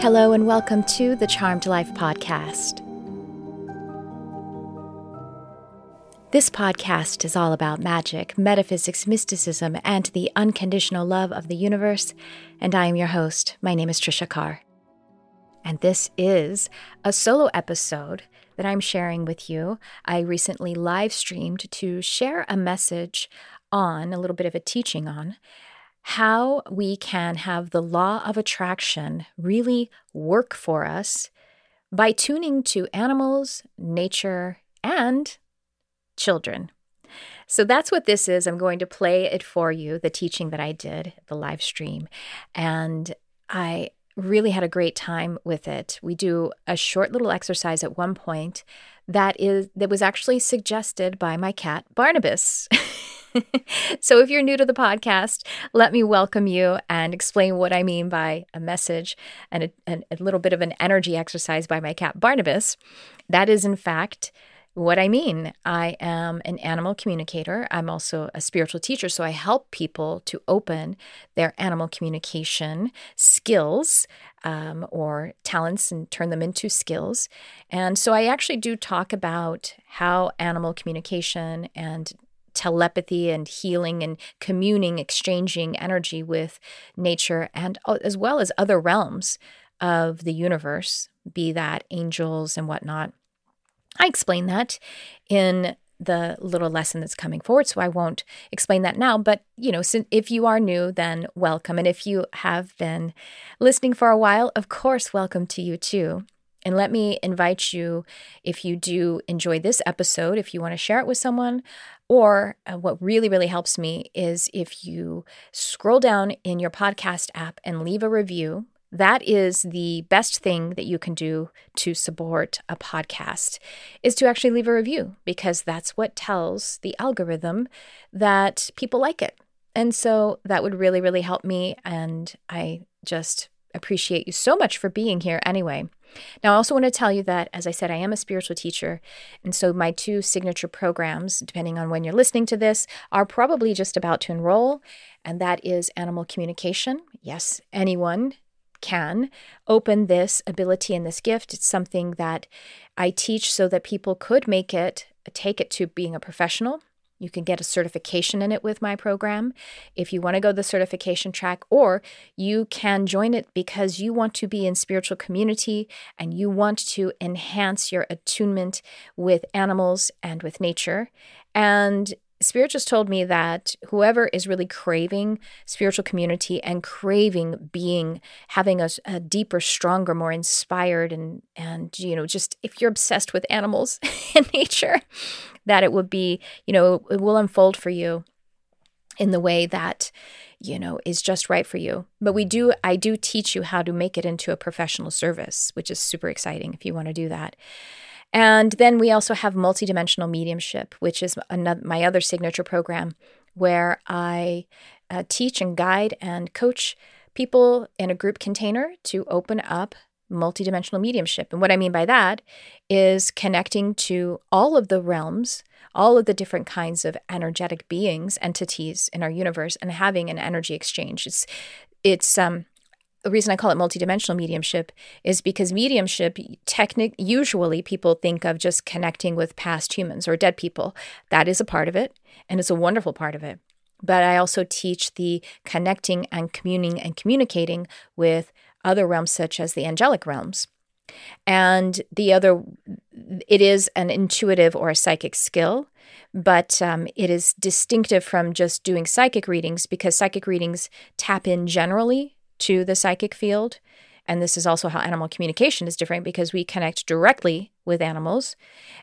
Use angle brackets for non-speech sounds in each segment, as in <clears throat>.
Hello, and welcome to the Charmed Life podcast. This podcast is all about magic, metaphysics, mysticism, and the unconditional love of the universe. And I am your host. My name is Tricia Carr. And this is a solo episode that I'm sharing with you. I recently live streamed to share a message on, a little bit of a teaching on, how we can have the law of attraction really work for us by tuning to animals, nature, and children. So that's what this is. I'm going to play it for you, the teaching that I did, the live stream. And I really had a great time with it. We do a short little exercise at one point that is that was actually suggested by my cat Barnabas. <laughs> so if you're new to the podcast, let me welcome you and explain what I mean by a message and a, and a little bit of an energy exercise by my cat Barnabas. That is, in fact, what I mean. I am an animal communicator. I'm also a spiritual teacher. So I help people to open their animal communication skills um, or talents and turn them into skills. And so I actually do talk about how animal communication and telepathy and healing and communing, exchanging energy with nature and uh, as well as other realms of the universe, be that angels and whatnot. I explain that in the little lesson that's coming forward, so I won't explain that now. But, you know, if you are new, then welcome. And if you have been listening for a while, of course, welcome to you too. And let me invite you, if you do enjoy this episode, if you want to share it with someone, or uh, what really, really helps me is if you scroll down in your podcast app and leave a review. That is the best thing that you can do to support a podcast is to actually leave a review because that's what tells the algorithm that people like it. And so that would really, really help me. And I just appreciate you so much for being here anyway. Now, I also want to tell you that, as I said, I am a spiritual teacher. And so my two signature programs, depending on when you're listening to this, are probably just about to enroll. And that is animal communication. Yes, anyone can open this ability and this gift. It's something that I teach so that people could make it, take it to being a professional you can get a certification in it with my program if you want to go the certification track, or you can join it because you want to be in spiritual community and you want to enhance your attunement with animals and with nature. And Spirit just told me that whoever is really craving spiritual community and craving being, having a, a, deeper, stronger, more inspired, and and you know, just if you're obsessed with animals <laughs> and nature, that it would be, you know, it will unfold for you in the way that you know is just right for you. But we do i do teach you how to make it into a professional service which is super exciting if you want to do that and then we also have multidimensional mediumship which is another, my other signature program where i uh, teach and guide and coach people in a group container to open up multidimensional mediumship. And what I mean by that is connecting to all of the realms, all of the different kinds of energetic beings, entities in our universe, and having an energy exchange. It's it's um the reason I call it multidimensional mediumship is because mediumship technic usually people think of just connecting with past humans or dead people. That is a part of it, and it's a wonderful part of it. But I also teach the connecting and communing and communicating with other realms such as the angelic realms. And the other, it is an intuitive or a psychic skill, but um, it is distinctive from just doing psychic readings because psychic readings tap in generally to the psychic field. And this is also how animal communication is different because we connect directly with animals,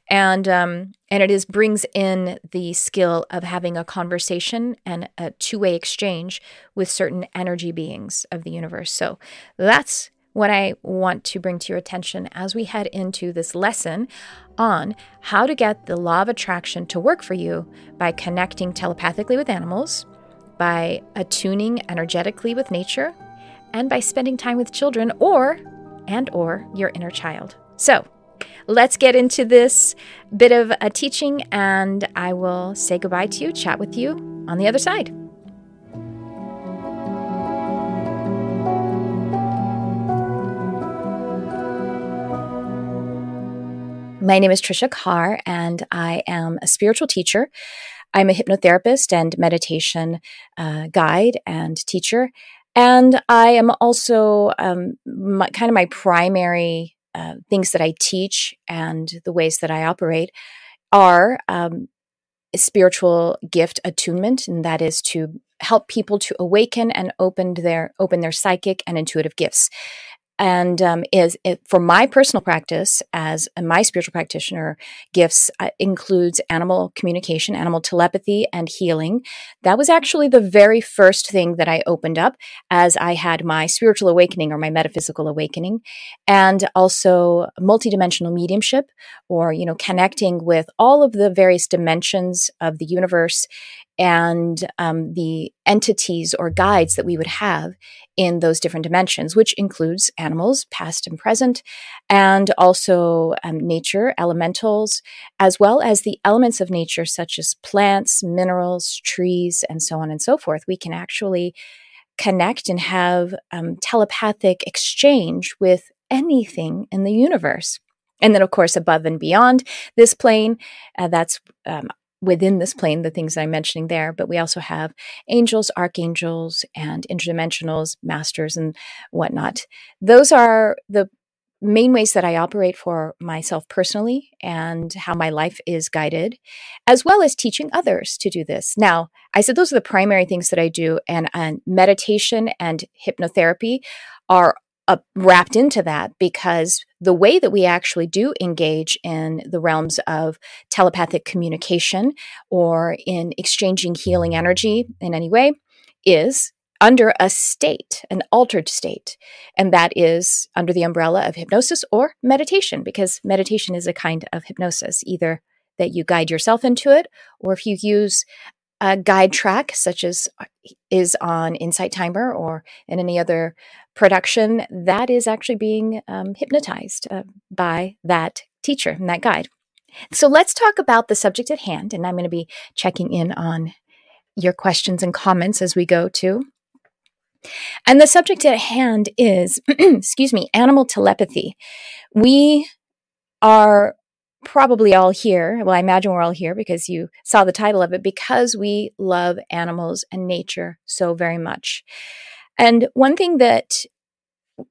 and um, and it is brings in the skill of having a conversation and a two way exchange with certain energy beings of the universe. So that's what I want to bring to your attention as we head into this lesson on how to get the law of attraction to work for you by connecting telepathically with animals, by attuning energetically with nature, and by spending time with children or and or your inner child. So, let's get into this bit of a teaching and I will say goodbye to you, chat with you on the other side. My name is Tricia Carr, and I am a spiritual teacher. I'm a hypnotherapist and meditation uh, guide and teacher. And I am also um, my, kind of my primary uh, things that I teach and the ways that I operate are um, spiritual gift attunement, and that is to help people to awaken and open their open their psychic and intuitive gifts and um, is it, for my personal practice as my spiritual practitioner gifts uh, includes animal communication animal telepathy and healing. That was actually the very first thing that i opened up as i had my spiritual awakening or my metaphysical awakening and also multidimensional mediumship or you know connecting with all of the various dimensions of the universe and um, the entities or guides that we would have in those different dimensions, which includes animals, past and present, and also um, nature, elementals, as well as the elements of nature, such as plants, minerals, trees, and so on and so forth. We can actually connect and have um, telepathic exchange with anything in the universe. And then, of course, above and beyond this plane, uh, that's um, within this plane, the things that I'm mentioning there, but we also have angels, archangels, and interdimensionals, masters, and whatnot. Those are the main ways that I operate for myself personally and how my life is guided, as well as teaching others to do this. Now, I said those are the primary things that I do, and, and meditation and hypnotherapy are uh, wrapped into that because the way that we actually do engage in the realms of telepathic communication or in exchanging healing energy in any way is under a state, an altered state. And that is under the umbrella of hypnosis or meditation, because meditation is a kind of hypnosis, either that you guide yourself into it, or if you use a guide track, such as uh, is on Insight Timer or in any other production, that is actually being um, hypnotized uh, by that teacher and that guide. So let's talk about the subject at hand. And I'm going to be checking in on your questions and comments as we go too. And the subject at hand is, <clears throat> excuse me, animal telepathy. We are probably all here. Well, I imagine we're all here because you saw the title of it because we love animals and nature so very much. And one thing that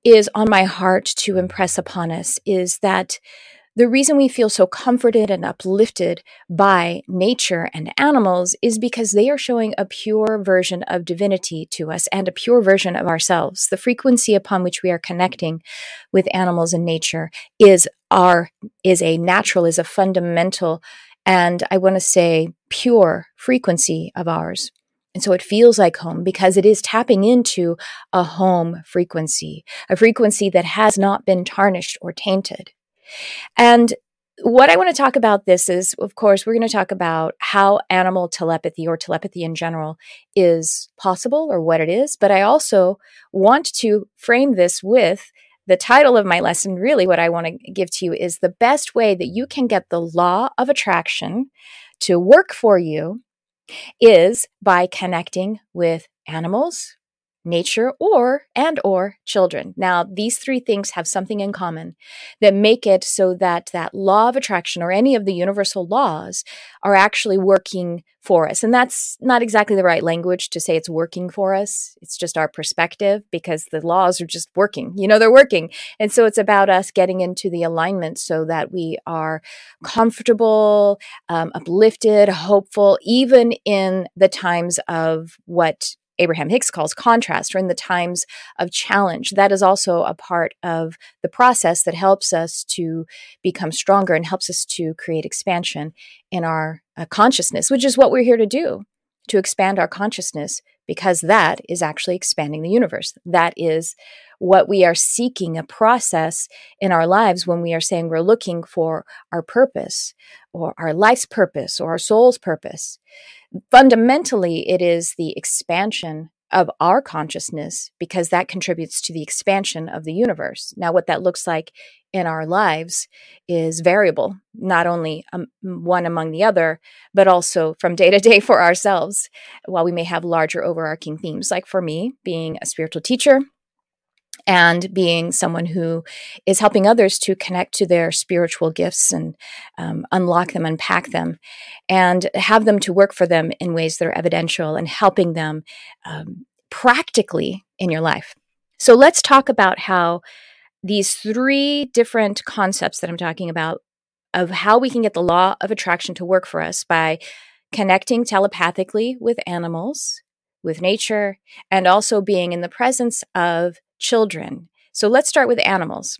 is on my heart to impress upon us is that the reason we feel so comforted and uplifted by nature and animals is because they are showing a pure version of divinity to us and a pure version of ourselves. The frequency upon which we are connecting with animals and nature is our is a natural is a fundamental and I want to say pure frequency of ours. And so it feels like home because it is tapping into a home frequency, a frequency that has not been tarnished or tainted. And what I want to talk about this is, of course, we're going to talk about how animal telepathy or telepathy in general is possible or what it is. But I also want to frame this with the title of my lesson. Really, what I want to give to you is the best way that you can get the law of attraction to work for you is by connecting with animals, nature or and or children. Now these three things have something in common that make it so that that law of attraction or any of the universal laws are actually working for us. And that's not exactly the right language to say it's working for us. It's just our perspective because the laws are just working. You know they're working. And so it's about us getting into the alignment so that we are comfortable um, uplifted hopeful even in the times of what Abraham Hicks calls contrast, or in the times of challenge. That is also a part of the process that helps us to become stronger and helps us to create expansion in our uh, consciousness, which is what we're here to do to expand our consciousness, because that is actually expanding the universe. That is what we are seeking a process in our lives when we are saying we're looking for our purpose or our life's purpose or our soul's purpose fundamentally, it is the expansion of our consciousness because that contributes to the expansion of the universe. Now, what that looks like in our lives is variable, not only um, one among the other, but also from day to day for ourselves. While we may have larger overarching themes, like for me, being a spiritual teacher, and being someone who is helping others to connect to their spiritual gifts and um, unlock them, unpack them, and have them to work for them in ways that are evidential and helping them um, practically in your life. So let's talk about how these three different concepts that I'm talking about of how we can get the law of attraction to work for us by connecting telepathically with animals, with nature, and also being in the presence of children. So let's start with animals.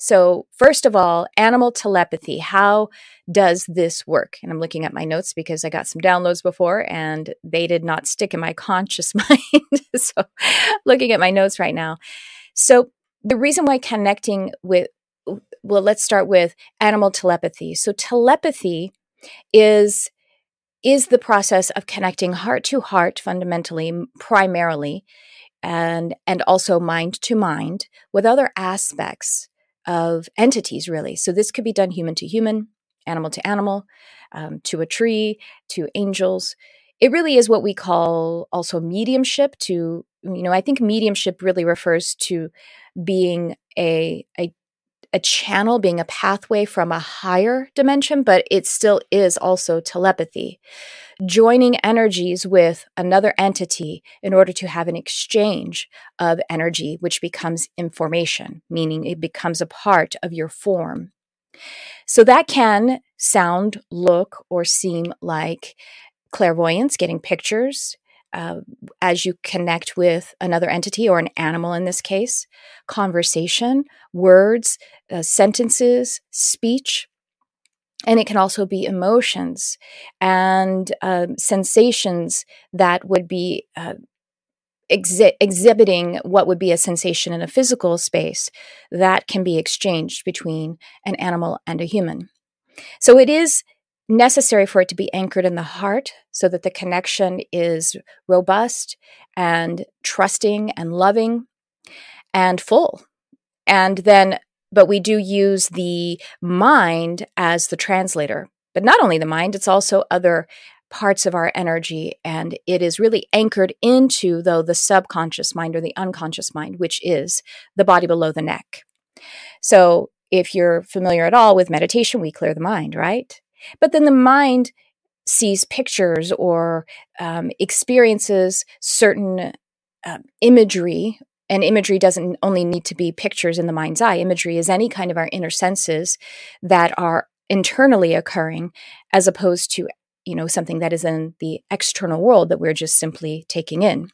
So, first of all, animal telepathy. How does this work? And I'm looking at my notes because I got some downloads before and they did not stick in my <laughs> conscious mind. <laughs> so, looking at my notes right now. So, the reason why connecting with, well, let's start with animal telepathy. So, telepathy is is the process of connecting heart to heart fundamentally primarily and and also mind to mind with other aspects of entities really. So this could be done human to human animal to animal um, to a tree to angels. It really is what we call also mediumship to you know i think mediumship really refers to being a a a channel being a pathway from a higher dimension but it still is also telepathy joining energies with another entity in order to have an exchange of energy, which becomes information, meaning it becomes a part of your form. So that can sound, look, or seem like clairvoyance, getting pictures. Uh, as you connect with another entity or an animal in this case, conversation, words, uh, sentences, speech and it can also be emotions and um, sensations that would be uh, exhi- exhibiting what would be a sensation in a physical space that can be exchanged between an animal and a human. So it is necessary for it to be anchored in the heart so that the connection is robust and trusting and loving and full. And then but we do use the mind as the translator. But not only the mind, it's also other parts of our energy. And it is really anchored into, though, the subconscious mind or the unconscious mind, which is the body below the neck. So if you're familiar at all with meditation, we clear the mind, right? But then the mind sees pictures or um, experiences certain uh, imagery and imagery doesn't only need to be pictures in the mind's eye. Imagery is any kind of our inner senses that are internally occurring as opposed to, you know, something that is in the external world that we're just simply taking in.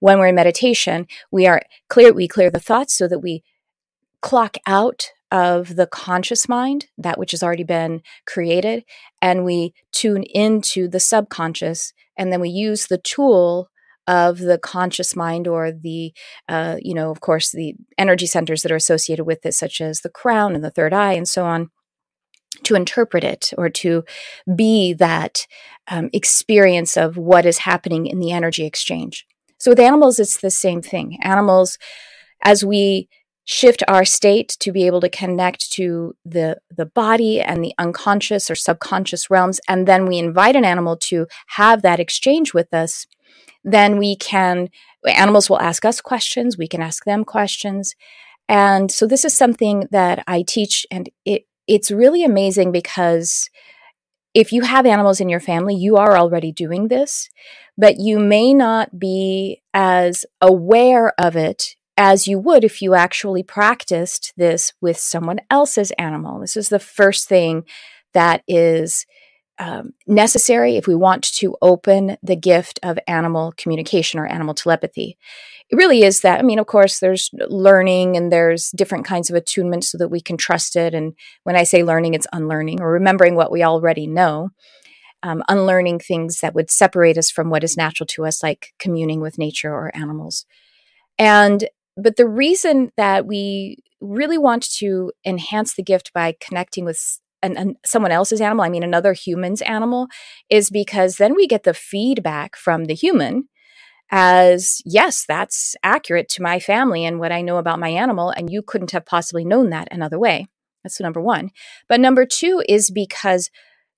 When we're in meditation, we are clear, we clear the thoughts so that we clock out of the conscious mind, that which has already been created, and we tune into the subconscious, and then we use the tool of the conscious mind or the, uh, you know, of course, the energy centers that are associated with it, such as the crown and the third eye and so on, to interpret it or to be that um, experience of what is happening in the energy exchange. So with animals, it's the same thing. Animals, as we shift our state to be able to connect to the the body and the unconscious or subconscious realms and then we invite an animal to have that exchange with us then we can, animals will ask us questions, we can ask them questions. And so this is something that I teach, and it, it's really amazing because if you have animals in your family, you are already doing this, but you may not be as aware of it as you would if you actually practiced this with someone else's animal. This is the first thing that is um, necessary if we want to open the gift of animal communication or animal telepathy. It really is that. I mean, of course, there's learning and there's different kinds of attunement so that we can trust it. And when I say learning, it's unlearning or remembering what we already know, um, unlearning things that would separate us from what is natural to us, like communing with nature or animals. And but the reason that we really want to enhance the gift by connecting with an, an, someone else's animal, I mean another human's animal, is because then we get the feedback from the human as yes, that's accurate to my family and what I know about my animal, and you couldn't have possibly known that another way. That's number one. But number two is because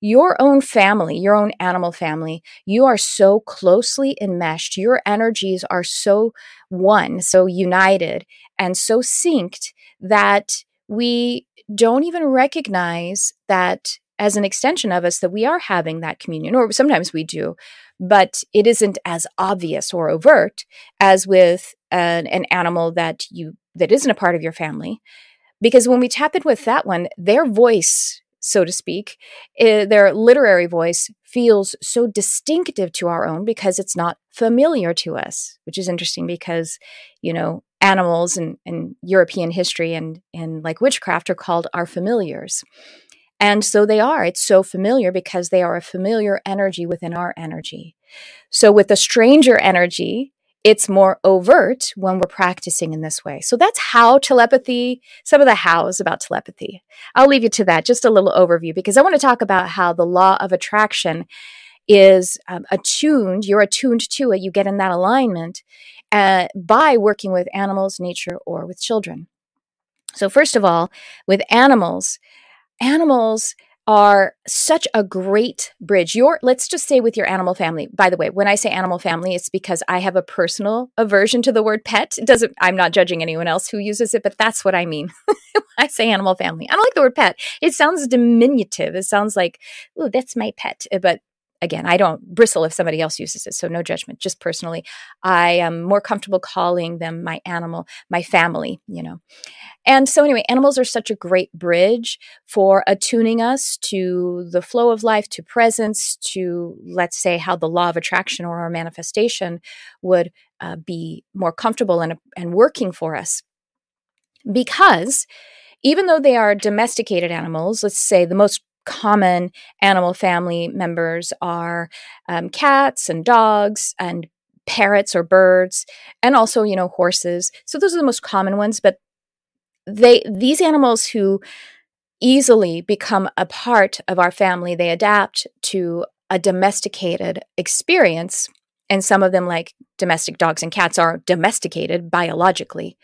your own family, your own animal family, you are so closely enmeshed. Your energies are so one, so united, and so synced that we don't even recognize that as an extension of us that we are having that communion, or sometimes we do, but it isn't as obvious or overt as with an, an animal that you that isn't a part of your family. Because when we tap in with that one, their voice, so to speak, uh, their literary voice feels so distinctive to our own because it's not familiar to us, which is interesting because, you know, animals and, and European history and, and like witchcraft are called our familiars. And so they are. It's so familiar because they are a familiar energy within our energy. So with the stranger energy, it's more overt when we're practicing in this way. So that's how telepathy, some of the hows about telepathy. I'll leave you to that, just a little overview, because I want to talk about how the law of attraction is um, attuned, you're attuned to it, you get in that alignment uh, by working with animals, nature, or with children. So, first of all, with animals, animals are such a great bridge. Your let's just say with your animal family. By the way, when I say animal family, it's because I have a personal aversion to the word pet. It doesn't I'm not judging anyone else who uses it, but that's what I mean. <laughs> I say animal family. I don't like the word pet. It sounds diminutive. It sounds like, oh, that's my pet. But again, I don't bristle if somebody else uses it. So no judgment, just personally. I am more comfortable calling them my animal, my family, you know. And so anyway, animals are such a great bridge for attuning us to the flow of life, to presence, to let's say how the law of attraction or our manifestation would uh, be more comfortable and, and working for us. Because even though they are domesticated animals, let's say the most common animal family members are um, cats and dogs and parrots or birds and also you know horses. So those are the most common ones but they these animals who easily become a part of our family they adapt to a domesticated experience and some of them like domestic dogs and cats are domesticated biologically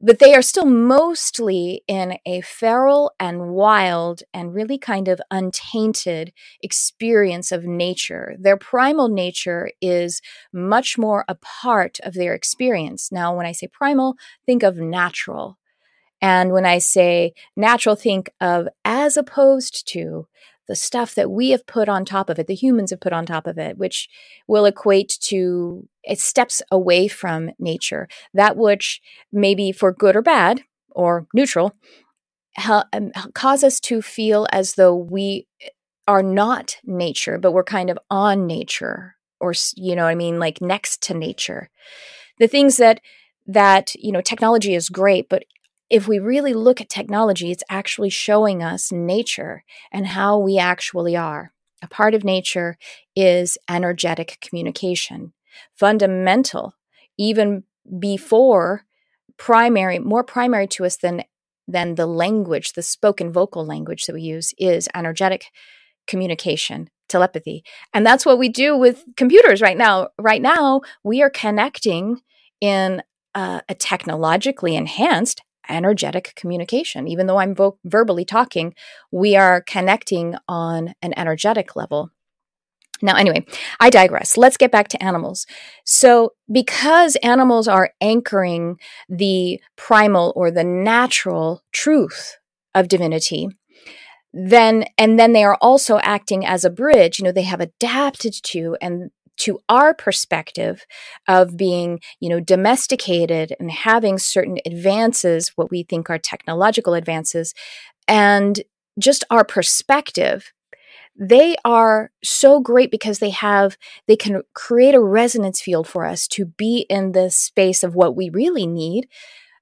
but they are still mostly in a feral and wild and really kind of untainted experience of nature. Their primal nature is much more a part of their experience. Now, when I say primal, think of natural. And when I say natural, think of as opposed to the stuff that we have put on top of it, the humans have put on top of it, which will equate to it steps away from nature, that which maybe for good or bad or neutral, ha- um, cause us to feel as though we are not nature, but we're kind of on nature, or you know, I mean, like next to nature. The things that that you know, technology is great, but if we really look at technology, it's actually showing us nature and how we actually are. A part of nature is energetic communication, fundamental, even before primary, more primary to us than, than the language, the spoken vocal language that we use is energetic communication telepathy and that's what we do with computers right now right now we are connecting in uh, a technologically enhanced energetic communication. Even though I'm vo- verbally talking, we are connecting on an energetic level. Now, anyway, I digress. Let's get back to animals. So, because animals are anchoring the primal or the natural truth of divinity, then and then they are also acting as a bridge you know they have adapted to and to our perspective of being, you know, domesticated and having certain advances, what we think are technological advances, and just our perspective, they are so great because they have, they can create a resonance field for us to be in the space of what we really need.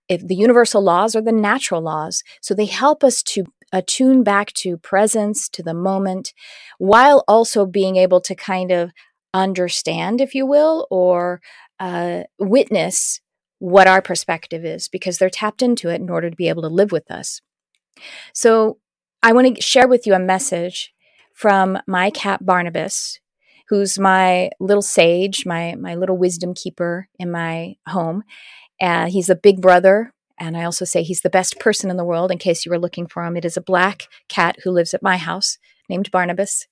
If the universal laws or the natural laws. So they help us to attune back to presence, to the moment, while also being able to kind of understand, if you will, or uh, witness what our perspective is because they're tapped into it in order to be able to live with us. So, I want to share with you a message from my cat Barnabas, who's my little sage, my my little wisdom keeper in my home. Uh, he's a big brother, and I also say he's the best person in the world. In case you were looking for him, it is a black cat who lives at my house named Barnabas.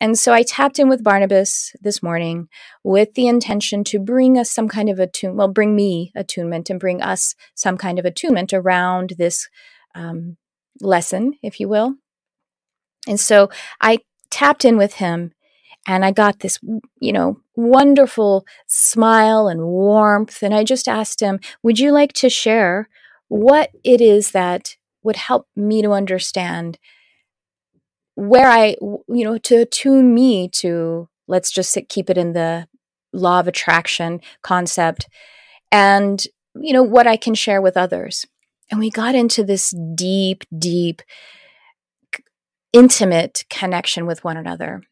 And so I tapped in with Barnabas this morning with the intention to bring us some kind of attunement, well, bring me attunement and bring us some kind of attunement around this um, lesson, if you will. And so I tapped in with him and I got this, you know, wonderful smile and warmth. And I just asked him, Would you like to share what it is that would help me to understand where I, you know, to attune me to, let's just keep it in the law of attraction concept and, you know, what I can share with others. And we got into this deep, deep, intimate connection with one another.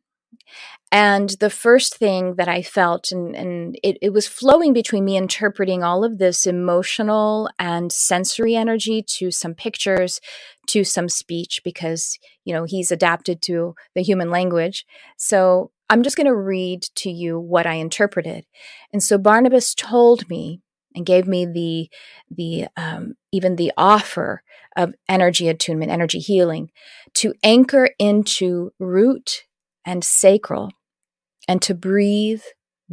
And the first thing that I felt, and, and it, it, was flowing between me interpreting all of this emotional and sensory energy to some pictures, to some speech, because, you know, he's adapted to the human language. So I'm just going to read to you what I interpreted. And so Barnabas told me and gave me the, the, um, even the offer of energy attunement, energy healing to anchor into root and sacral and to breathe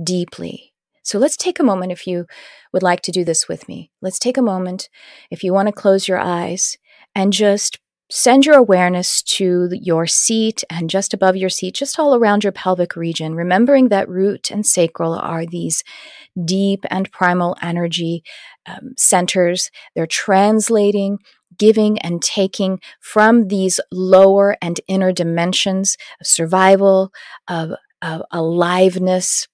deeply. So let's take a moment if you would like to do this with me. Let's take a moment if you want to close your eyes and just send your awareness to your seat and just above your seat, just all around your pelvic region, remembering that root and sacral are these deep and primal energy um, centers. They're translating giving and taking from these lower and inner dimensions of survival, of uh, aliveness.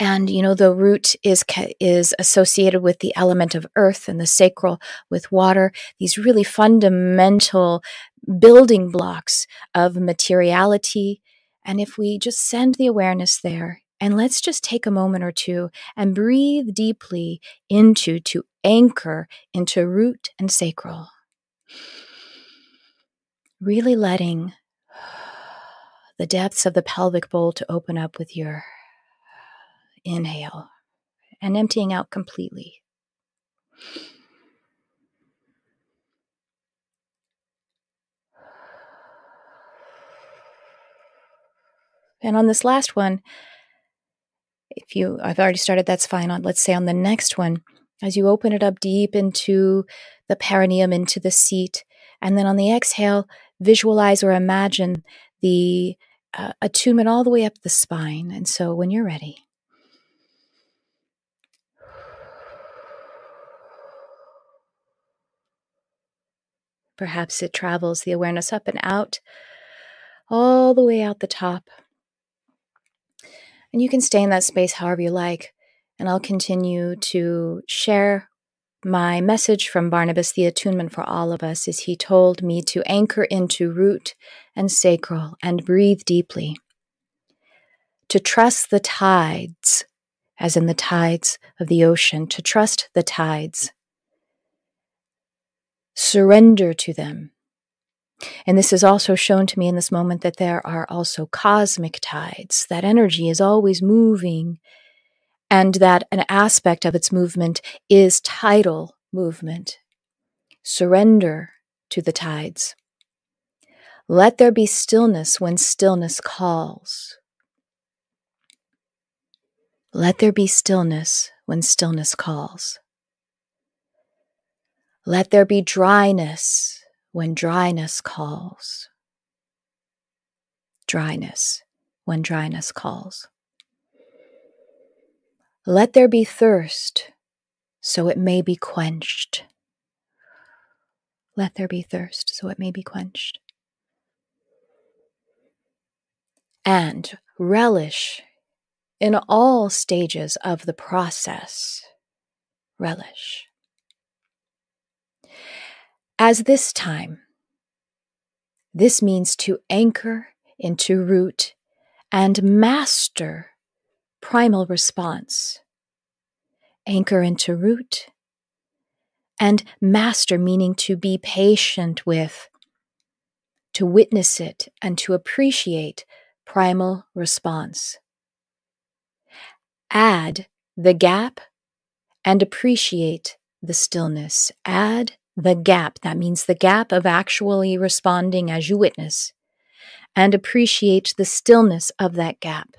And you know the root is is associated with the element of earth and the sacral with water. These really fundamental building blocks of materiality. And if we just send the awareness there, and let's just take a moment or two and breathe deeply into to anchor into root and sacral. Really letting the depths of the pelvic bowl to open up with your inhale and emptying out completely. And on this last one, if you, I've already started, that's fine. On, let's say on the next one, as you open it up deep into the perineum, into the seat, and then on the exhale, visualize or imagine the uh, attunement all the way up the spine. And so when you're ready, perhaps it travels the awareness up and out, all the way out the top. And you can stay in that space however you like. And I'll continue to share my message from Barnabas, the attunement for all of us, is he told me to anchor into root and sacral and breathe deeply. To trust the tides, as in the tides of the ocean, to trust the tides. Surrender to them. And this is also shown to me in this moment that there are also cosmic tides. That energy is always moving and that an aspect of its movement is tidal movement. Surrender to the tides. Let there be stillness when stillness calls. Let there be stillness when stillness calls. Let there be dryness when dryness calls. Dryness when dryness calls. Let there be thirst, so it may be quenched. Let there be thirst, so it may be quenched. And relish in all stages of the process. Relish. As this time, this means to anchor into root and master primal response. Anchor into root. And master, meaning to be patient with, to witness it and to appreciate primal response. Add the gap and appreciate the stillness. Add the gap. That means the gap of actually responding as you witness and appreciate the stillness of that gap.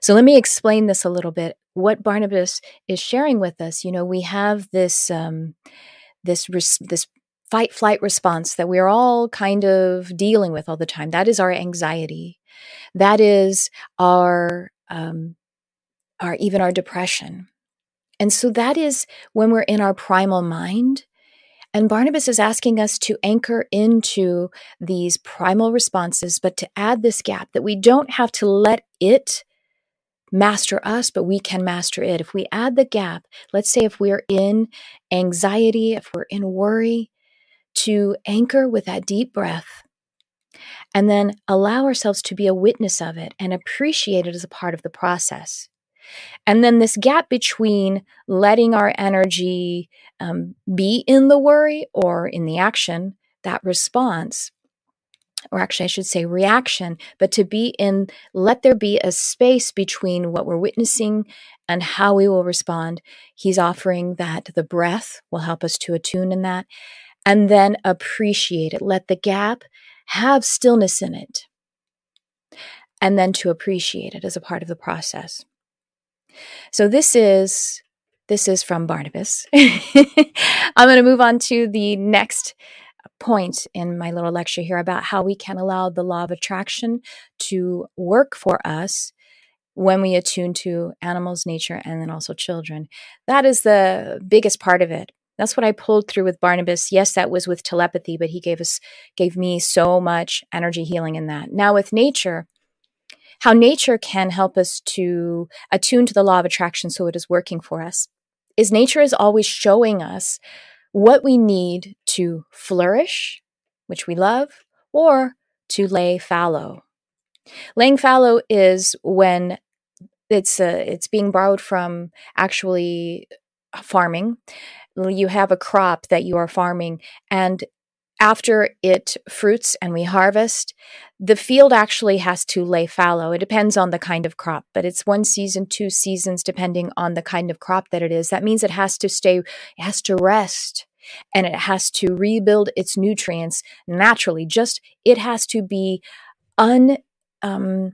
So let me explain this a little bit. What Barnabas is sharing with us, you know, we have this um, this res- this fight flight response that we're all kind of dealing with all the time. That is our anxiety. That is our um, our even our depression. And so that is when we're in our primal mind. And Barnabas is asking us to anchor into these primal responses, but to add this gap that we don't have to let it master us, but we can master it. If we add the gap, let's say if we're in anxiety, if we're in worry, to anchor with that deep breath and then allow ourselves to be a witness of it and appreciate it as a part of the process. And then this gap between letting our energy um, be in the worry or in the action, that response, or actually, I should say reaction, but to be in, let there be a space between what we're witnessing and how we will respond. He's offering that the breath will help us to attune in that and then appreciate it. Let the gap have stillness in it and then to appreciate it as a part of the process. So this is this is from Barnabas. <laughs> I'm going to move on to the next point in my little lecture here about how we can allow the law of attraction to work for us when we attune to animals, nature, and then also children. That is the biggest part of it. That's what I pulled through with Barnabas. Yes, that was with telepathy, but he gave us gave me so much energy healing in that. Now with nature, how nature can help us to attune to the law of attraction so it is working for us is nature is always showing us what we need to flourish, which we love, or to lay fallow. Laying fallow is when it's uh, it's being borrowed from actually farming. You have a crop that you are farming, and after it fruits and we harvest, the field actually has to lay fallow. It depends on the kind of crop, but it's one season, two seasons, depending on the kind of crop that it is. That means it has to stay, it has to rest and it has to rebuild its nutrients naturally. Just it has to be un, um,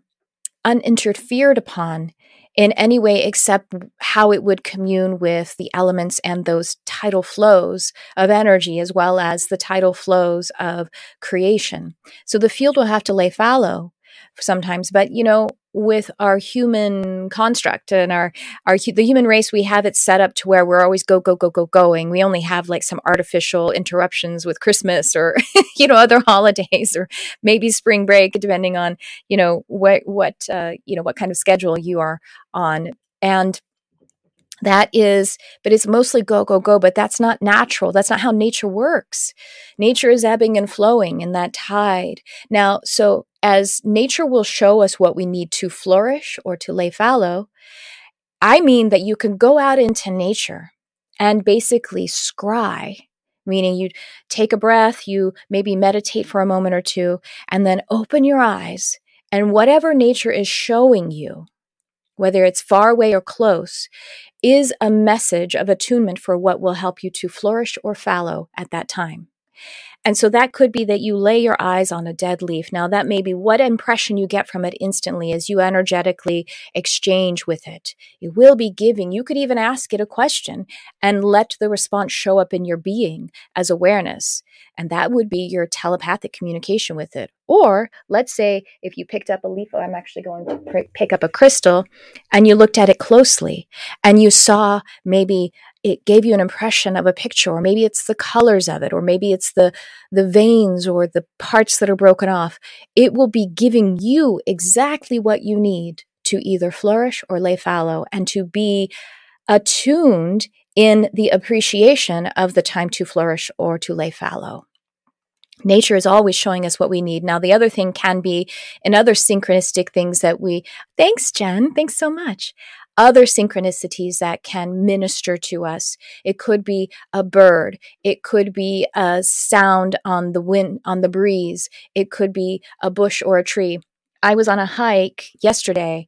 uninterfered upon in any way except how it would commune with the elements and those tidal flows of energy as well as the tidal flows of creation. So the field will have to lay fallow sometimes, but you know, with our human construct and our our the human race we have it set up to where we're always go go go go going. We only have like some artificial interruptions with christmas or <laughs> you know other holidays or maybe spring break depending on you know what what uh, you know what kind of schedule you are on. And that is but it's mostly go go go but that's not natural. That's not how nature works. Nature is ebbing and flowing in that tide. Now so as nature will show us what we need to flourish or to lay fallow i mean that you can go out into nature and basically scry meaning you take a breath you maybe meditate for a moment or two and then open your eyes and whatever nature is showing you whether it's far away or close, is a message of attunement for what will help you to flourish or fallow at that time. And so that could be that you lay your eyes on a dead leaf. Now, that may be what impression you get from it instantly as you energetically exchange with it. It will be giving. You could even ask it a question and let the response show up in your being as awareness. And that would be your telepathic communication with it. Or let's say if you picked up a leaf, oh, I'm actually going to pr- pick up a crystal and you looked at it closely and you saw maybe it gave you an impression of a picture or maybe it's the colors of it or maybe it's the the veins or the parts that are broken off it will be giving you exactly what you need to either flourish or lay fallow and to be attuned in the appreciation of the time to flourish or to lay fallow nature is always showing us what we need. Now, the other thing can be in other synchronistic things that we, thanks, Jen. Thanks so much other synchronicities that can minister to us. It could be a bird. It could be a sound on the wind, on the breeze. It could be a bush or a tree. I was on a hike yesterday.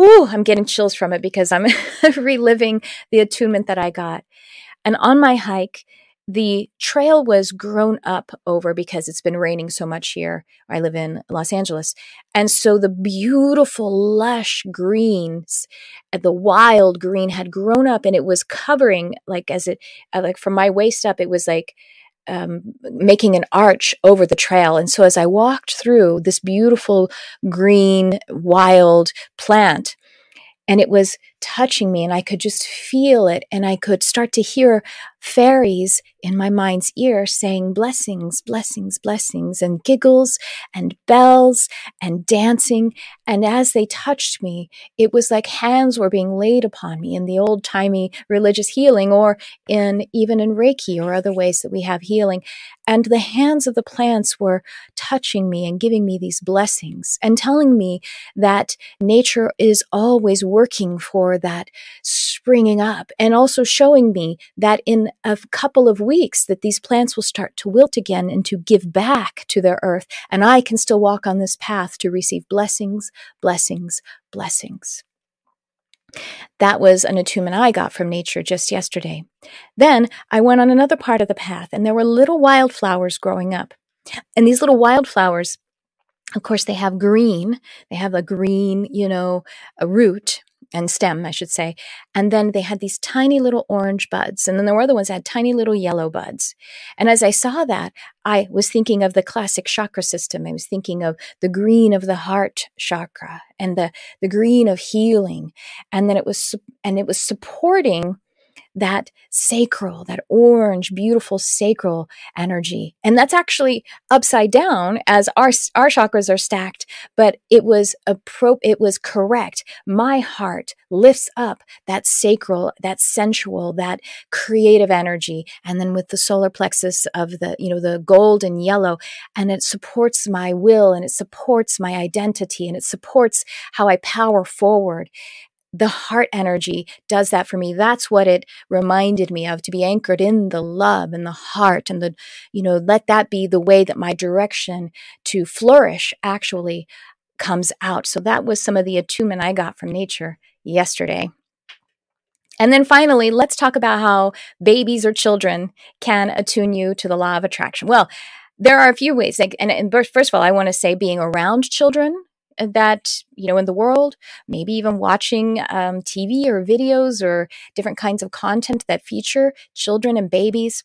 Ooh, I'm getting chills from it because I'm <laughs> reliving the attunement that I got. And on my hike, the trail was grown up over because it's been raining so much here. I live in Los Angeles. And so the beautiful, lush greens, uh, the wild green had grown up and it was covering, like, as it, uh, like from my waist up, it was like, um, making an arch over the trail. And so as I walked through this beautiful green, wild plant, and it was touching me and I could just feel it and I could start to hear fairies in my mind's ear saying blessings, blessings, blessings and giggles and bells and dancing. And as they touched me, it was like hands were being laid upon me in the old timey religious healing or in even in Reiki or other ways that we have healing. And the hands of the plants were touching me and giving me these blessings and telling me that nature is always working for that springing up and also showing me that in a couple of weeks that these plants will start to wilt again and to give back to their earth and I can still walk on this path to receive blessings, blessings, blessings. That was an attunement I got from nature just yesterday. Then I went on another part of the path and there were little wildflowers growing up. And these little wildflowers, of course, they have green. They have a green, you know, a root and stem, I should say. And then they had these tiny little orange buds. And then there were other ones that had tiny little yellow buds. And as I saw that, I was thinking of the classic chakra system. I was thinking of the green of the heart chakra and the, the green of healing. And then it was, and it was supporting that sacral, that orange, beautiful sacral energy. And that's actually upside down as our, our chakras are stacked, but it was appro- it was correct. My heart lifts up that sacral, that sensual, that creative energy. And then with the solar plexus of the, you know, the gold and yellow, and it supports my will and it supports my identity and it supports how I power forward the heart energy does that for me. That's what it reminded me of to be anchored in the love and the heart and the, you know, let that be the way that my direction to flourish actually comes out. So that was some of the attunement I got from nature yesterday. And then finally, let's talk about how babies or children can attune you to the law of attraction. Well, there are a few ways. Like, and, and first of all, I want to say being around children that you know in the world maybe even watching um, tv or videos or different kinds of content that feature children and babies.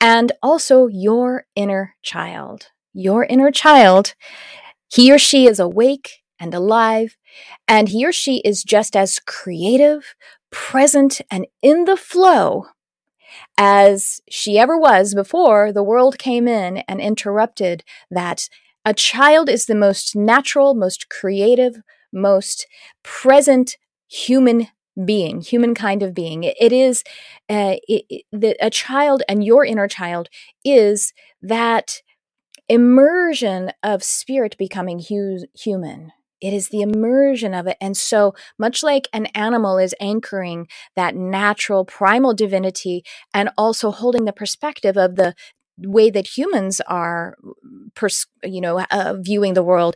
And also your inner child your inner child. He or she is awake and alive and he or she is just as creative present and in the flow as she ever was before the world came in and interrupted that a child is the most natural, most creative, most present human being, human kind of being. it, is uh, it, it, the, a child, and your inner child is that immersion of spirit becoming hu- human. It is the immersion of it. And so, much like an animal is anchoring that natural primal divinity and also holding the perspective of the way that humans are, pers- you know, uh, viewing the world.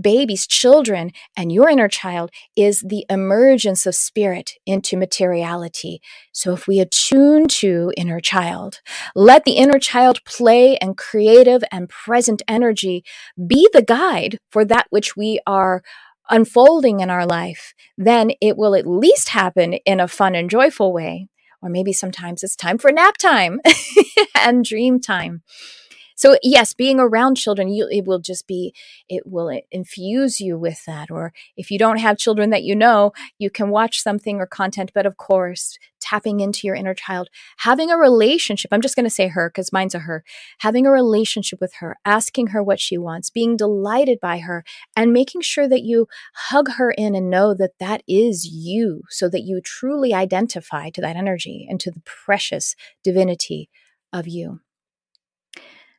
Babies, children, and your inner child is the emergence of spirit into materiality. So if we attune to inner child, let the inner child play and creative and present energy be the guide for that which we are unfolding in our life, then it will at least happen in a fun and joyful way or maybe sometimes it's time for nap time <laughs> and dream time. So yes, being around children, you, it will just be, it will infuse you with that. Or if you don't have children that you know, you can watch something or content. But of course, tapping into your inner child, having a relationship. I'm just going to say her because mine's a her. Having a relationship with her, asking her what she wants, being delighted by her, and making sure that you hug her in and know that that is you, so that you truly identify to that energy and to the precious divinity of you.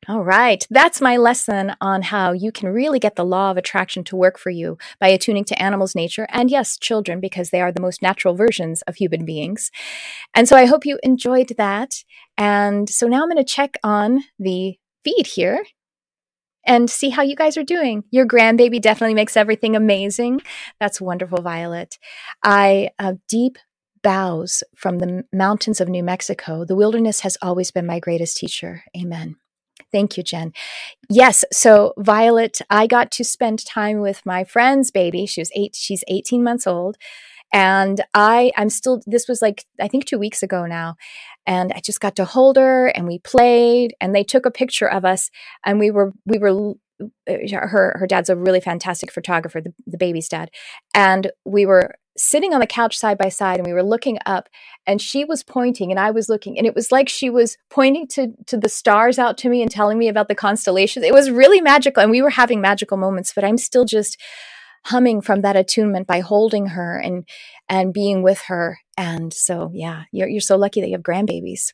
All right. That's my lesson on how you can really get the law of attraction to work for you by attuning to animals' nature and, yes, children, because they are the most natural versions of human beings. And so I hope you enjoyed that. And so now I'm going to check on the feed here and see how you guys are doing. Your grandbaby definitely makes everything amazing. That's wonderful, Violet. I uh, deep bows from the mountains of New Mexico. The wilderness has always been my greatest teacher. Amen. Thank you, Jen. Yes, so Violet, I got to spend time with my friend's baby. She was eight, she's 18 months old. And I, I'm still, this was like, I think two weeks ago now. And I just got to hold her and we played and they took a picture of us and we were, we were, uh, her, her dad's a really fantastic photographer, the, the baby's dad. And we were sitting on the couch side by side and we were looking up and she was pointing and I was looking and it was like she was pointing to to the stars out to me and telling me about the constellations. It was really magical and we were having magical moments, but I'm still just humming from that attunement by holding her and and being with her. And so yeah, you're you're so lucky that you have grandbabies.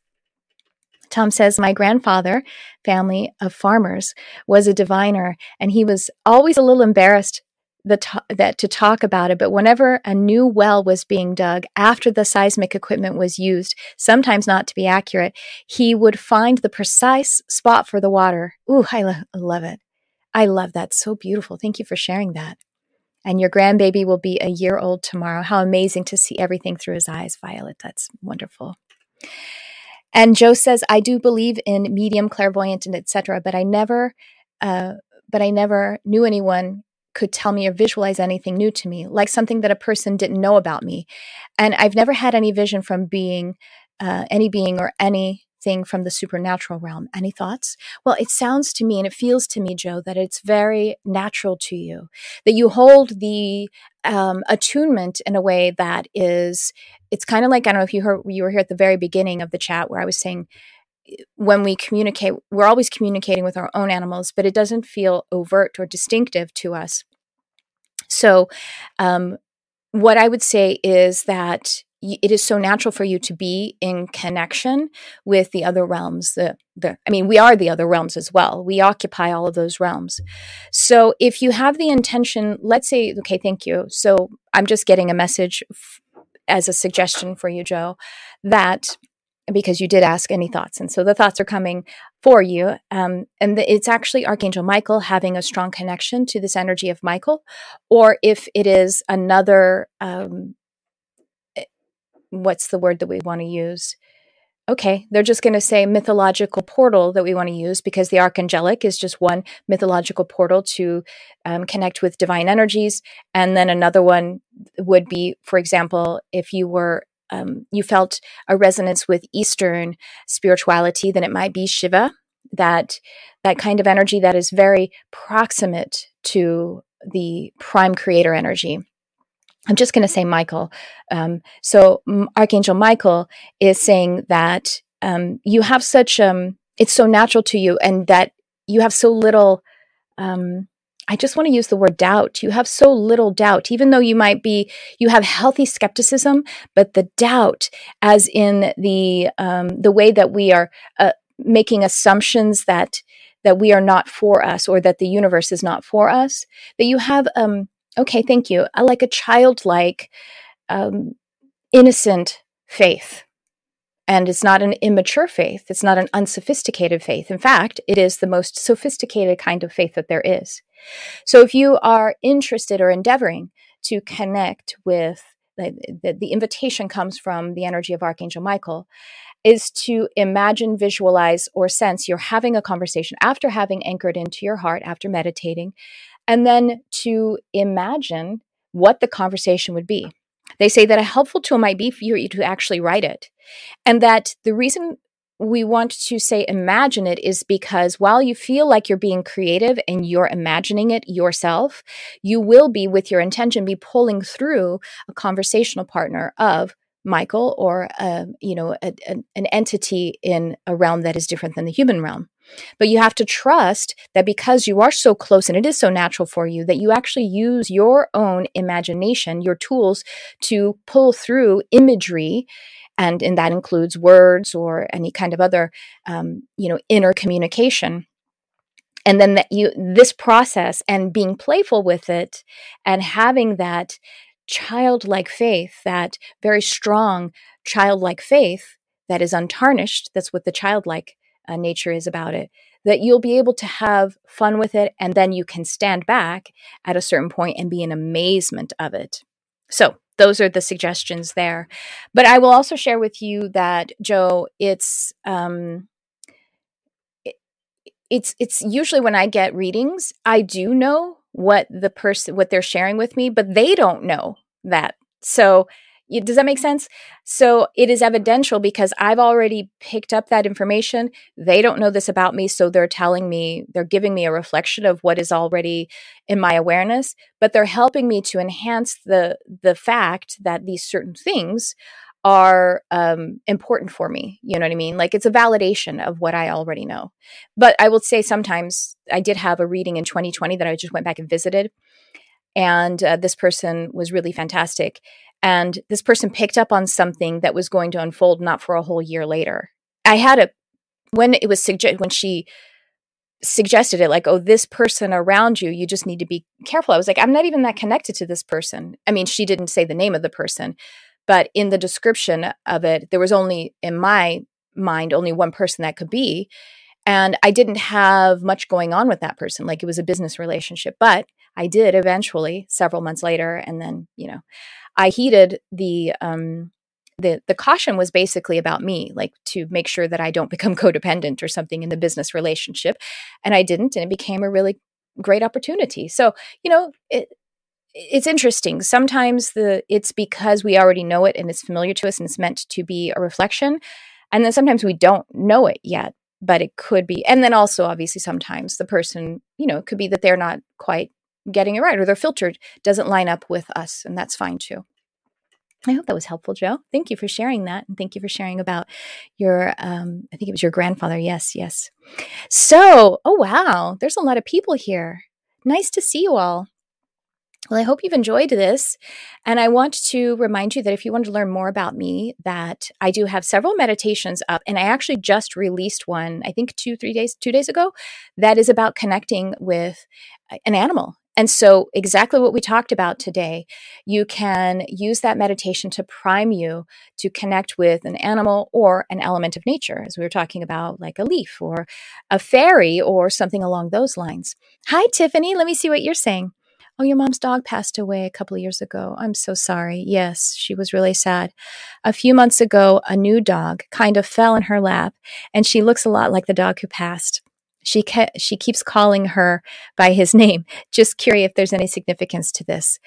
Tom says, My grandfather, family of farmers, was a diviner, and he was always a little embarrassed the to- that to talk about it, but whenever a new well was being dug after the seismic equipment was used, sometimes not to be accurate, he would find the precise spot for the water. Ooh, I lo- love it. I love that. So beautiful. Thank you for sharing that. And your grandbaby will be a year old tomorrow. How amazing to see everything through his eyes, Violet. That's wonderful. And Joe says, I do believe in medium, clairvoyant, and etc., but I never, uh, but I never knew anyone could tell me or visualize anything new to me, like something that a person didn't know about me. And I've never had any vision from being, uh, any being or anything from the supernatural realm. Any thoughts? Well, it sounds to me and it feels to me, Joe, that it's very natural to you, that you hold the um, attunement in a way that is, it's kind of like, I don't know if you heard, you were here at the very beginning of the chat where I was saying, when we communicate, we're always communicating with our own animals, but it doesn't feel overt or distinctive to us. So, um, what I would say is that it is so natural for you to be in connection with the other realms the the i mean we are the other realms as well we occupy all of those realms so if you have the intention let's say okay thank you so i'm just getting a message f- as a suggestion for you joe that because you did ask any thoughts. And so the thoughts are coming for you. Um, and the, it's actually Archangel Michael having a strong connection to this energy of Michael, or if it is another, um, eh, what's the word that we want to use? Okay, they're just going to say mythological portal that we want to use because the archangelic is just one mythological portal to um, connect with divine energies. And then another one would be, for example, if you were um, you felt a resonance with Eastern spirituality, then it might be Shiva, that that kind of energy that is very proximate to the prime creator energy. I'm just going to say Michael. Um, so Archangel Michael is saying that um, you have such um, it's so natural to you, and that you have so little um, I just want to use the word doubt. You have so little doubt, even though you might be, you have healthy skepticism, but the doubt, as in the um, the way that we are uh, making assumptions that that we are not for us or that the universe is not for us, that you have, um, okay, thank you, I like a childlike, um, innocent faith. And it's not an immature faith. It's not an unsophisticated faith. In fact, it is the most sophisticated kind of faith that there is. So if you are interested or endeavoring to connect with the, the, invitation comes from the energy of Archangel Michael, is to imagine, visualize, or sense you're having a conversation after having anchored into your heart, after meditating, and then to imagine what the conversation would be. They say that a helpful tool might be for you to actually write it. And that the reason we want to say imagine it is because while you feel like you're being creative and you're imagining it yourself, you will be, with your intention, be pulling through a conversational partner of Michael or uh, you know a, a, an entity in a realm that is different than the human realm. But you have to trust that because you are so close and it is so natural for you that you actually use your own imagination, your tools to pull through imagery. And and that includes words or any kind of other um, you know inner communication. And then that you this process and being playful with it and having that childlike faith that very strong childlike faith that is untarnished that's what the childlike uh, nature is about it that you'll be able to have fun with it and then you can stand back at a certain point and be in amazement of it. So, those are the suggestions there. But I will also share with you that Joe, it's um it's it's usually when I get readings, I do know what the person what they're sharing with me, but they don't know that. So does that make sense? So it is evidential because I've already picked up that information. They don't know this about me. So they're telling me, they're giving me a reflection of what is already in my awareness, but they're helping me to enhance the, the fact that these certain things are um, important for me. You know what I mean? Like it's a validation of what I already know. But I will say sometimes I did have a reading in 2020 that I just went back and visited. And uh, this person was really fantastic and this person picked up on something that was going to unfold not for a whole year later. I had a when it was suggest when she suggested it like oh this person around you you just need to be careful. I was like i'm not even that connected to this person. I mean she didn't say the name of the person but in the description of it there was only in my mind only one person that could be and i didn't have much going on with that person. Like it was a business relationship but i did eventually several months later and then you know I heeded the um, the the caution was basically about me, like to make sure that I don't <laughs> become codependent or something in the business relationship, and I didn't, and it became a really great opportunity. So you know it. It's interesting. Sometimes the it's because we already know it and it's familiar to us and it's meant to be a reflection. And then sometimes we don't know it yet, but it could be. And then also obviously sometimes the person, you know, it could be that they're not quite getting it right or they're filtered doesn't line up with us and that's fine too i hope that was helpful joe thank you for sharing that and thank you for sharing about your um, i think it was your grandfather yes yes so oh wow there's a lot of people here nice to see you all well, I hope you've enjoyed this. And I want to remind you that if you want to learn more about me, that I do have several meditations up. And I actually just released one, I think two, three days, two days ago, that is about connecting with an animal and so, exactly what we talked about today, you can use that meditation to prime you to connect with an animal or an element of nature, as we were talking about, like a leaf or a fairy or something along those lines. Hi, Tiffany. Let me see what you're saying. Oh, your mom's dog passed away a couple of years ago. I'm so sorry. Yes, she was really sad. A few months ago, a new dog kind of fell in her lap, and she looks a lot like the dog who passed. She ke- she keeps calling her by his <laughs> name. Just curious if there's any significance to this.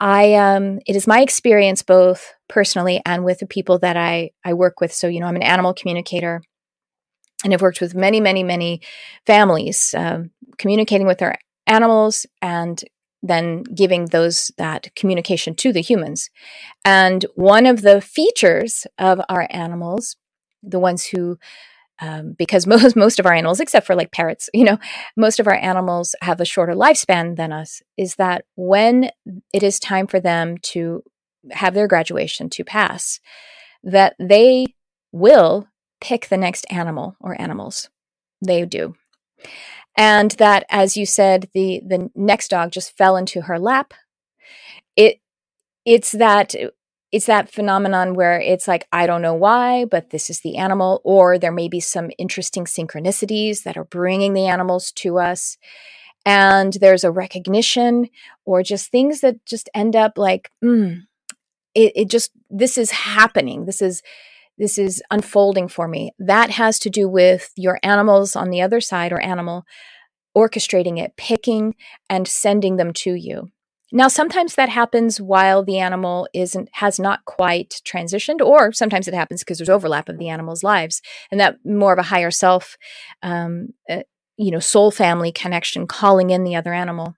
I um, it is my experience both personally and with the people that I I work with. So you know, I'm an animal communicator, and I've worked with many, many, many families um, communicating with their animals and then giving those that communication to the humans. And one of the features of our animals, the ones who um, because <laughs> most most of our animals, except for like parrots, you know, most of our animals have a shorter lifespan than us. Is that when it is time for them to have their graduation to pass, that they will pick the next animal or animals. They do, and that, as you said, the the next dog just fell into her lap. It it's that it's that phenomenon where it's like, I don't know why, but this is the animal, or there may be some interesting synchronicities that are bringing the animals to us. And there's a recognition or just things that just end up like, mm, it, it just, this is happening. This is, this is unfolding for me. That has to do with your animals on the other side or animal orchestrating it, picking and sending them to you. Now, sometimes that happens while the animal isn't has not quite transitioned, or sometimes it happens because there's overlap of the animal's lives, and that more of a higher self, um, uh, you know, soul family connection calling in the other animal.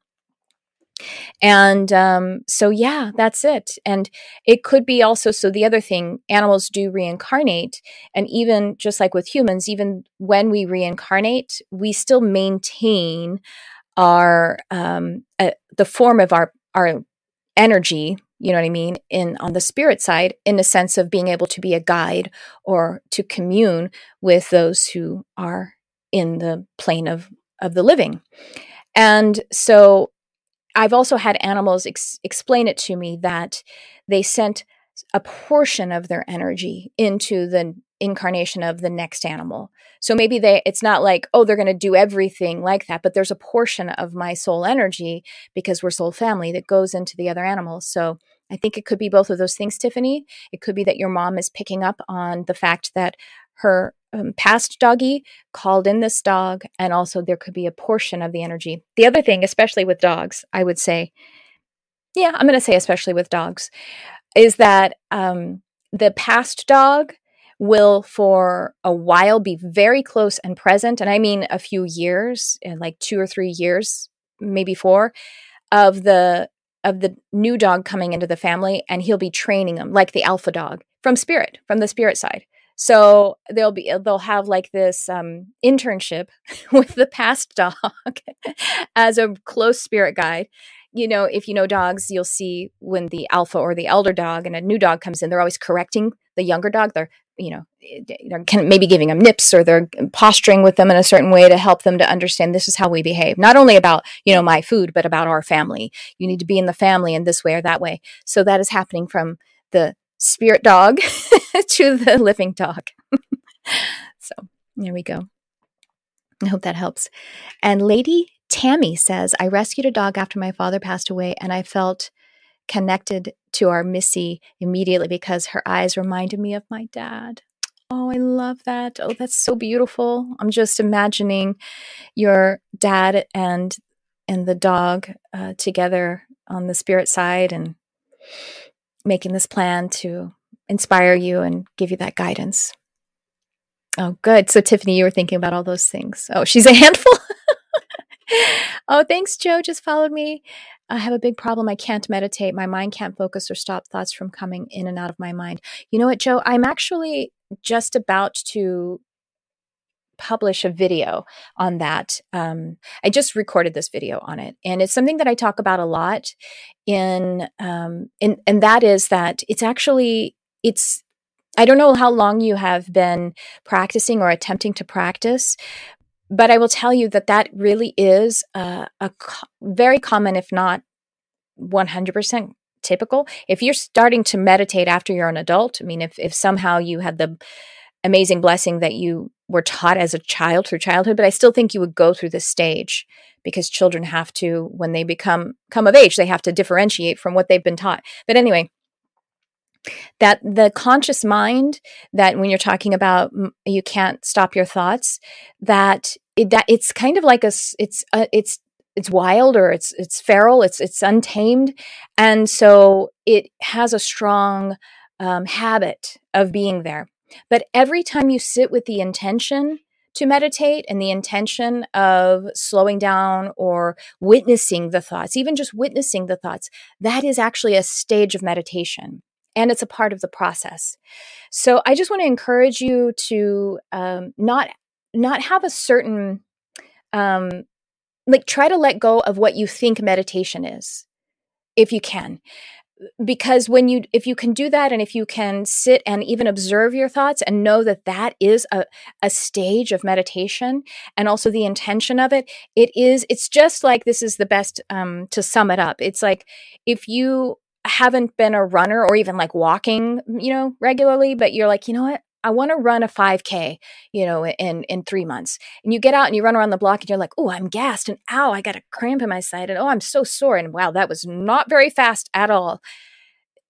And um, so, yeah, that's it. And it could be also so the other thing animals do reincarnate. And even just like with humans, even when we reincarnate, we still maintain our um, uh, the form of our our energy you know what i mean in on the spirit side in the sense of being able to be a guide or to commune with those who are in the plane of of the living. And so i've also had animals ex- explain it to me that they sent a portion of their energy into the incarnation of the next animal. So maybe they it's not like, oh, they're going to do everything like that, but there's a portion of my soul energy because we're soul family that goes into the other animals. So I think it could be both of those things, Tiffany. It could be that your mom is picking up on the fact that her um, past doggy called in this dog, and also there could be a portion of the energy. The other thing, especially with dogs, I would say, yeah, I'm going to say, especially with dogs, is that um, the past dog will for a while be very close and present and i mean a few years like two or three years maybe four of the of the new dog coming into the family and he'll be training them like the alpha dog from spirit from the spirit side so they'll be they'll have like this um, internship <laughs> with the past dog <laughs> as a close spirit guide you know, if you know dogs, you'll see when the alpha or the elder dog and a new dog comes in, they're always correcting the younger dog. They're, you know, they're of maybe giving them nips or they're posturing with them in a certain way to help them to understand this is how we behave. Not only about, you know, my food, but about our family. You need to be in the family in this way or that way. So that is happening from the spirit dog <laughs> to the living dog. <laughs> so there we go. I hope that helps. And Lady Tammy says, I rescued a dog after my father passed away, and I felt connected to our Missy immediately because her eyes reminded me of my dad. Oh, I love that. Oh, that's so beautiful. I'm just imagining your dad and and the dog uh, together on the spirit side and making this plan to inspire you and give you that guidance. Oh, good. So, Tiffany, you were thinking about all those things. Oh, she's a handful. <laughs> oh, thanks, Joe. Just followed me. I have a big problem. I can't meditate. My mind can't focus or stop thoughts from coming in and out of my mind. You know what, Joe? I'm actually just about to publish a video on that. Um, I just recorded this video on it, and it's something that I talk about a lot. In, um, in and that is that it's actually it's I don't know how long you have been practicing or attempting to practice, but I will tell you that that really is uh, a co- very common, if not 100% typical. If you're starting to meditate after you're an adult, I mean, if, if somehow you had the amazing blessing that you were taught as a child through childhood, but I still think you would go through this stage because children have to, when they become come of age, they have to differentiate from what they've been taught. But anyway, that the conscious mind that when you're talking about you can't stop your thoughts that it, that it's kind of like a it's a, uh, it's it's wild or it's it's feral it's it's untamed. And so it has a strong um, habit of being there. But every time you sit with the intention to meditate and the intention of slowing down or witnessing the thoughts even just witnessing the thoughts that is actually a stage of meditation and it's a part of the process. So I just want to encourage you to um, not not have a certain um, like try to let go of what you think meditation is, if you can because when you if you can do that and if you can sit and even observe your thoughts and know that that is a, a stage of meditation and also the intention of it it is it's just like this is the best um, to sum it up it's like if you haven't been a runner or even like walking, you know, regularly, but you're like, you know what? I want to run a 5K, you know, in in three months. And you get out and you run around the block and you're like, oh, I'm gassed and ow, I got a cramp in my side and oh, I'm so sore and wow, that was not very fast at all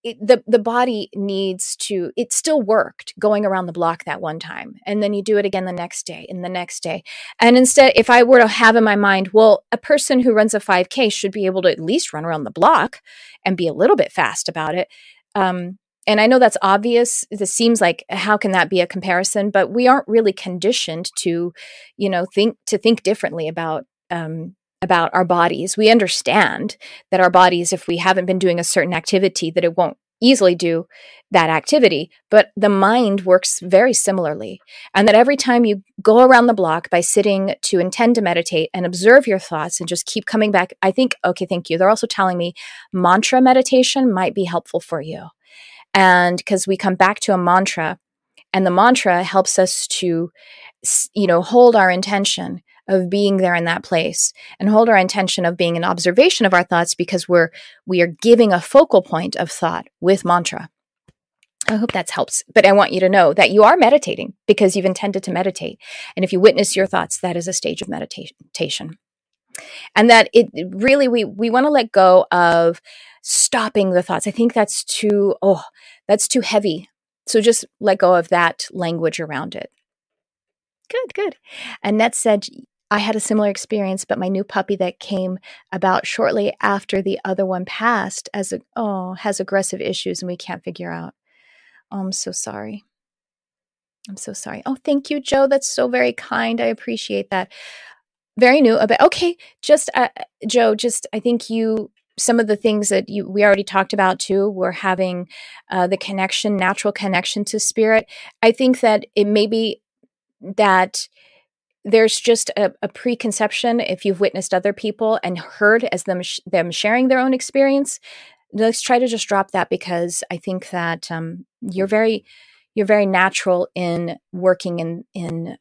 it, the the body needs to it still worked going around the block that one time and then you do it again the next day and the next day. And instead if i were to have in my mind well a person who runs a 5k should be able to at least run around the block and be a little bit fast about it. Um, and i know that's obvious. This seems like how can that be a comparison? But we aren't really conditioned to you know think to think differently about um, about our bodies. We understand that our bodies, if we haven't been doing a certain activity, that it won't easily do that activity. But the mind works very similarly. And that every time you go around the block by sitting to intend to meditate and observe your thoughts and just keep coming back, I think, okay, thank you. They're also telling me mantra meditation might be helpful for you. And because we come back to a mantra, and the mantra helps us to, you know, hold our intention of being there in that place and hold our intention of being an observation of our thoughts because we're we are giving a focal point of thought with mantra I hope that helps. But I want you to know that you are meditating because you've intended to meditate. And if you witness your thoughts, that is a stage of meditation. And that it really, we, we want to let go of stopping the thoughts. I think that's too, oh, that's too heavy. So just let go of that language around it. Good, good. Annette said, I had a similar experience, but my new puppy that came about shortly after the other one passed as a oh has aggressive issues and we can't figure out. Oh, I'm so sorry. I'm so sorry. Oh, thank you, Joe. That's so very kind. I appreciate that. Very new about okay. Just uh, Joe. Just I think you some of the things that you we already talked about too. We're having uh, the connection, natural connection to spirit. I think that it may be that there's just a, a, preconception if you've witnessed other people and heard as them sh- them sharing their own experience let's try to just drop that because I think that um, you're very you're very natural in working in in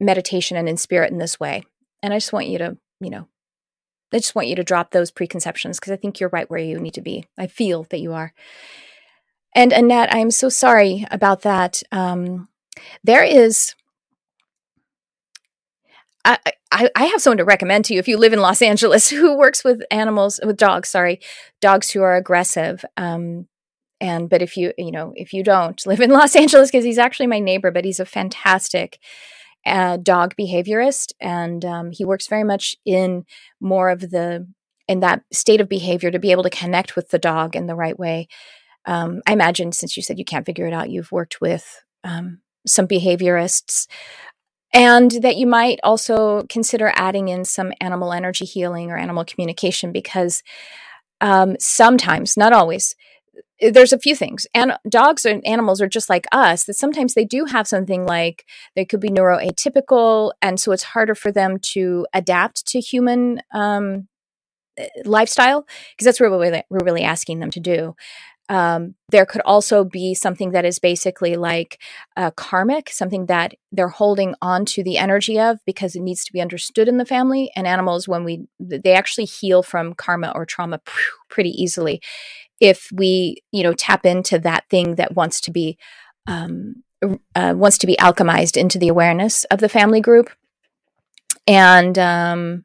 meditation and in spirit in this way. And I just want you to, you know, I just want you to drop those preconceptions because I think you're right where you need to be. I feel that you are. And Annette, I'm so sorry about that. Um, there is I, I, have someone to recommend to you if you live in Los Angeles <laughs> who works with animals, with dogs, sorry, dogs who are aggressive. Um, and, but if you, you know, if you don't live in <laughs> Los Angeles, because he's actually my neighbor, but he's a fantastic uh, dog behaviorist. And um, he works very much in more of the, in that state of behavior to be able to connect with the dog in the right way. Um, I imagine since you said you can't figure it out, you've worked with um, some behaviorists and that you might also consider adding in some animal energy healing or animal communication because um, sometimes, not always, eh, there's a few things. And dogs and animals are just like us that sometimes they do have something like they could be neuroatypical. And so it's harder for them to adapt to human um, eh, lifestyle because that's what we're really, we're really asking them to do. Um, there could also be something that is basically like uh, karmic, something that they're holding on to the energy of because it needs to be understood in the family. And animals, when we, they actually heal from karma or trauma pretty easily if we, you know, tap into that thing that wants to be, um, uh, wants to be alchemized into the awareness of the family group. And um,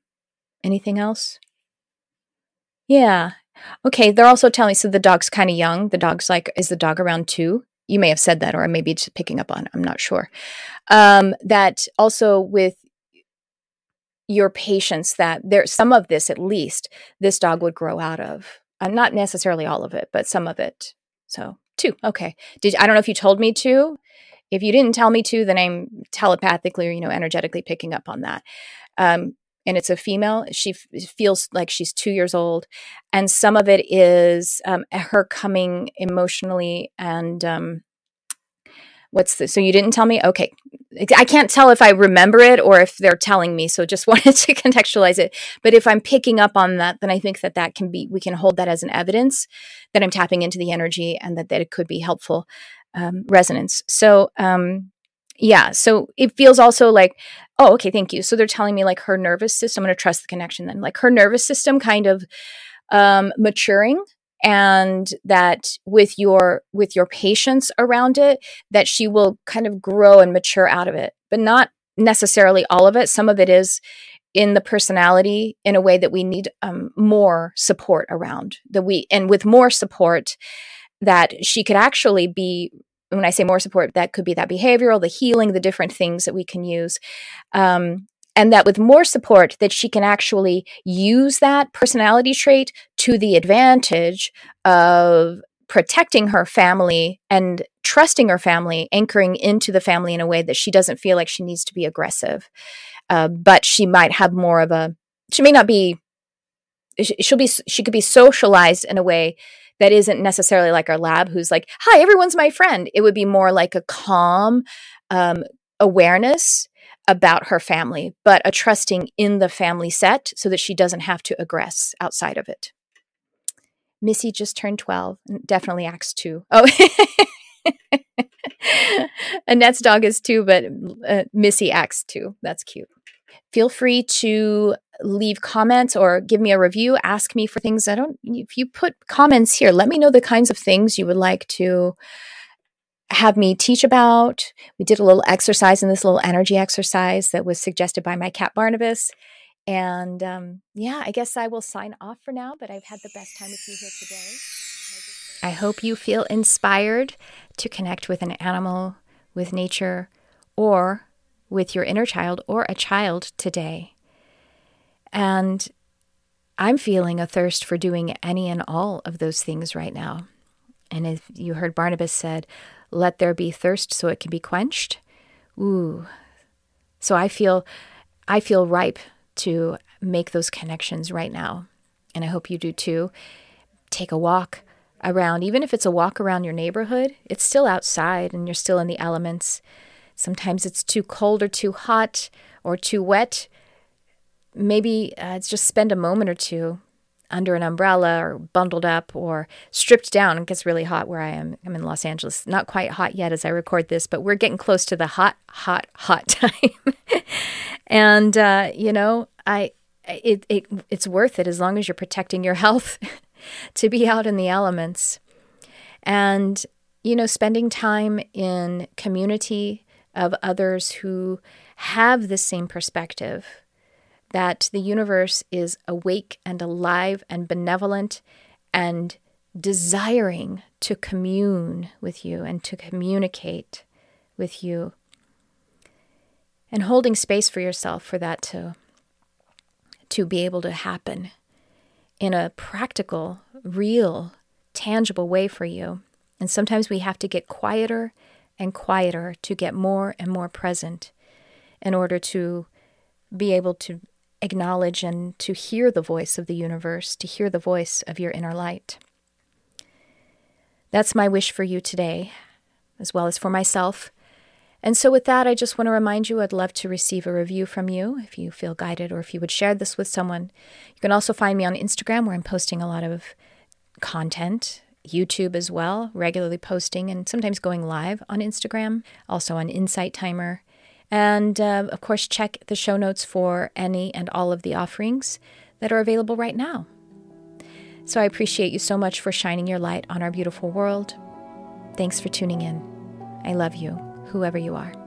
anything else? Yeah, Okay, they're also telling me so the dog's kind of young. The dog's like, is the dog around two? You may have said that, or maybe just picking up on. I'm not sure. Um, that also with your patience, that there some of this at least this dog would grow out of. Uh, not necessarily all of it, but some of it. So two. Okay. Did I don't know if you told me to. If you didn't tell me to, then I'm telepathically or you know energetically picking up on that. Um, and it's a female. She f- feels like she's two years old, and some of it is um, her coming emotionally and um, what's the so you didn't tell me? Okay. I can't tell if i remember it or if they're telling me so just <laughs> wanted to contextualize it. But if i'm picking up on that then i think that that can be we can hold that as an evidence that i'm tapping into the energy and that, that it could be helpful um, resonance. So um, yeah so it feels also like oh okay thank you. So they're telling me like her nervous system i'm going to trust the connection then like her nervous system kind of um, maturing and that with your with your patience around it that she will kind of grow and mature out of it but not necessarily all of it. Some of it is in the personality in a way that we need um, more support around that we and with more support that she could actually be when I say more support, that could be that behavioral, the healing, the different things that we can use. Um, and that with more support that she can actually use that personality trait to the advantage of protecting her family and trusting her family anchoring into the family in a way that she doesn't feel like she needs to be aggressive uh, but she might have more of a she may not be she'll be she could be socialized in a way that isn't necessarily like our lab who's like, hi, everyone's my friend. It would be more like a calm um, awareness about her family, but a trusting in the family set so that she doesn't have to aggress outside of it. Missy just turned 12, definitely acts two. Oh, <laughs> Annette's dog is two, but uh, Missy acts two. That's cute. Feel free to leave comments or give me a review, ask me for things. I don't, if you put comments here, let me know the kinds of things you would like to have me teach about. We did a little exercise in this little energy exercise that was suggested by my cat Barnabas. And um, yeah, I guess I will sign off for now, but I've had the best time with you here today. I hope you feel inspired to connect with an animal, with nature, or with your inner child or a child today. And I'm feeling a thirst for doing any and all of those things right now. And if you heard Barnabas said, let there be thirst so it can be quenched. Ooh. So I feel I feel ripe to make those connections right now. And I hope you do too. Take a walk around, even if it's a walk around your neighborhood, it's still outside and you're still in the elements. Sometimes it's too cold or too hot or too wet. Maybe uh, just spend a moment or two under an umbrella or bundled up or stripped down. It gets really hot where I am. I'm in Los Angeles. Not quite hot yet as I record this, but we're getting close to the hot, hot, hot <laughs> time. and uh, you know, I it, it it's worth it as long as you're protecting your <laughs> health to be out in the elements. And you know, spending time in community of others who have the same perspective that the universe is awake and alive and benevolent and desiring to commune with you and to communicate with you. And holding space for yourself for that to, to be able to happen in a practical, real, tangible way for you. And sometimes we have to get quieter and quieter to get more and more present in order to be able to acknowledge and to hear the voice of the universe, to hear the voice of your inner light. That's my wish for you today, as well as for myself. And so, with that, I just want to remind you I'd love to receive a review from you if you feel guided or if you would share this with someone. You can also find me on Instagram where I'm posting a lot of content, YouTube as well, regularly posting and sometimes going live on Instagram, also on Insight Timer. And uh, of course, check the show notes for any and all of the offerings that are available right now. So I appreciate you so much for shining your light on our beautiful world. Thanks for tuning in. I love you, whoever you are.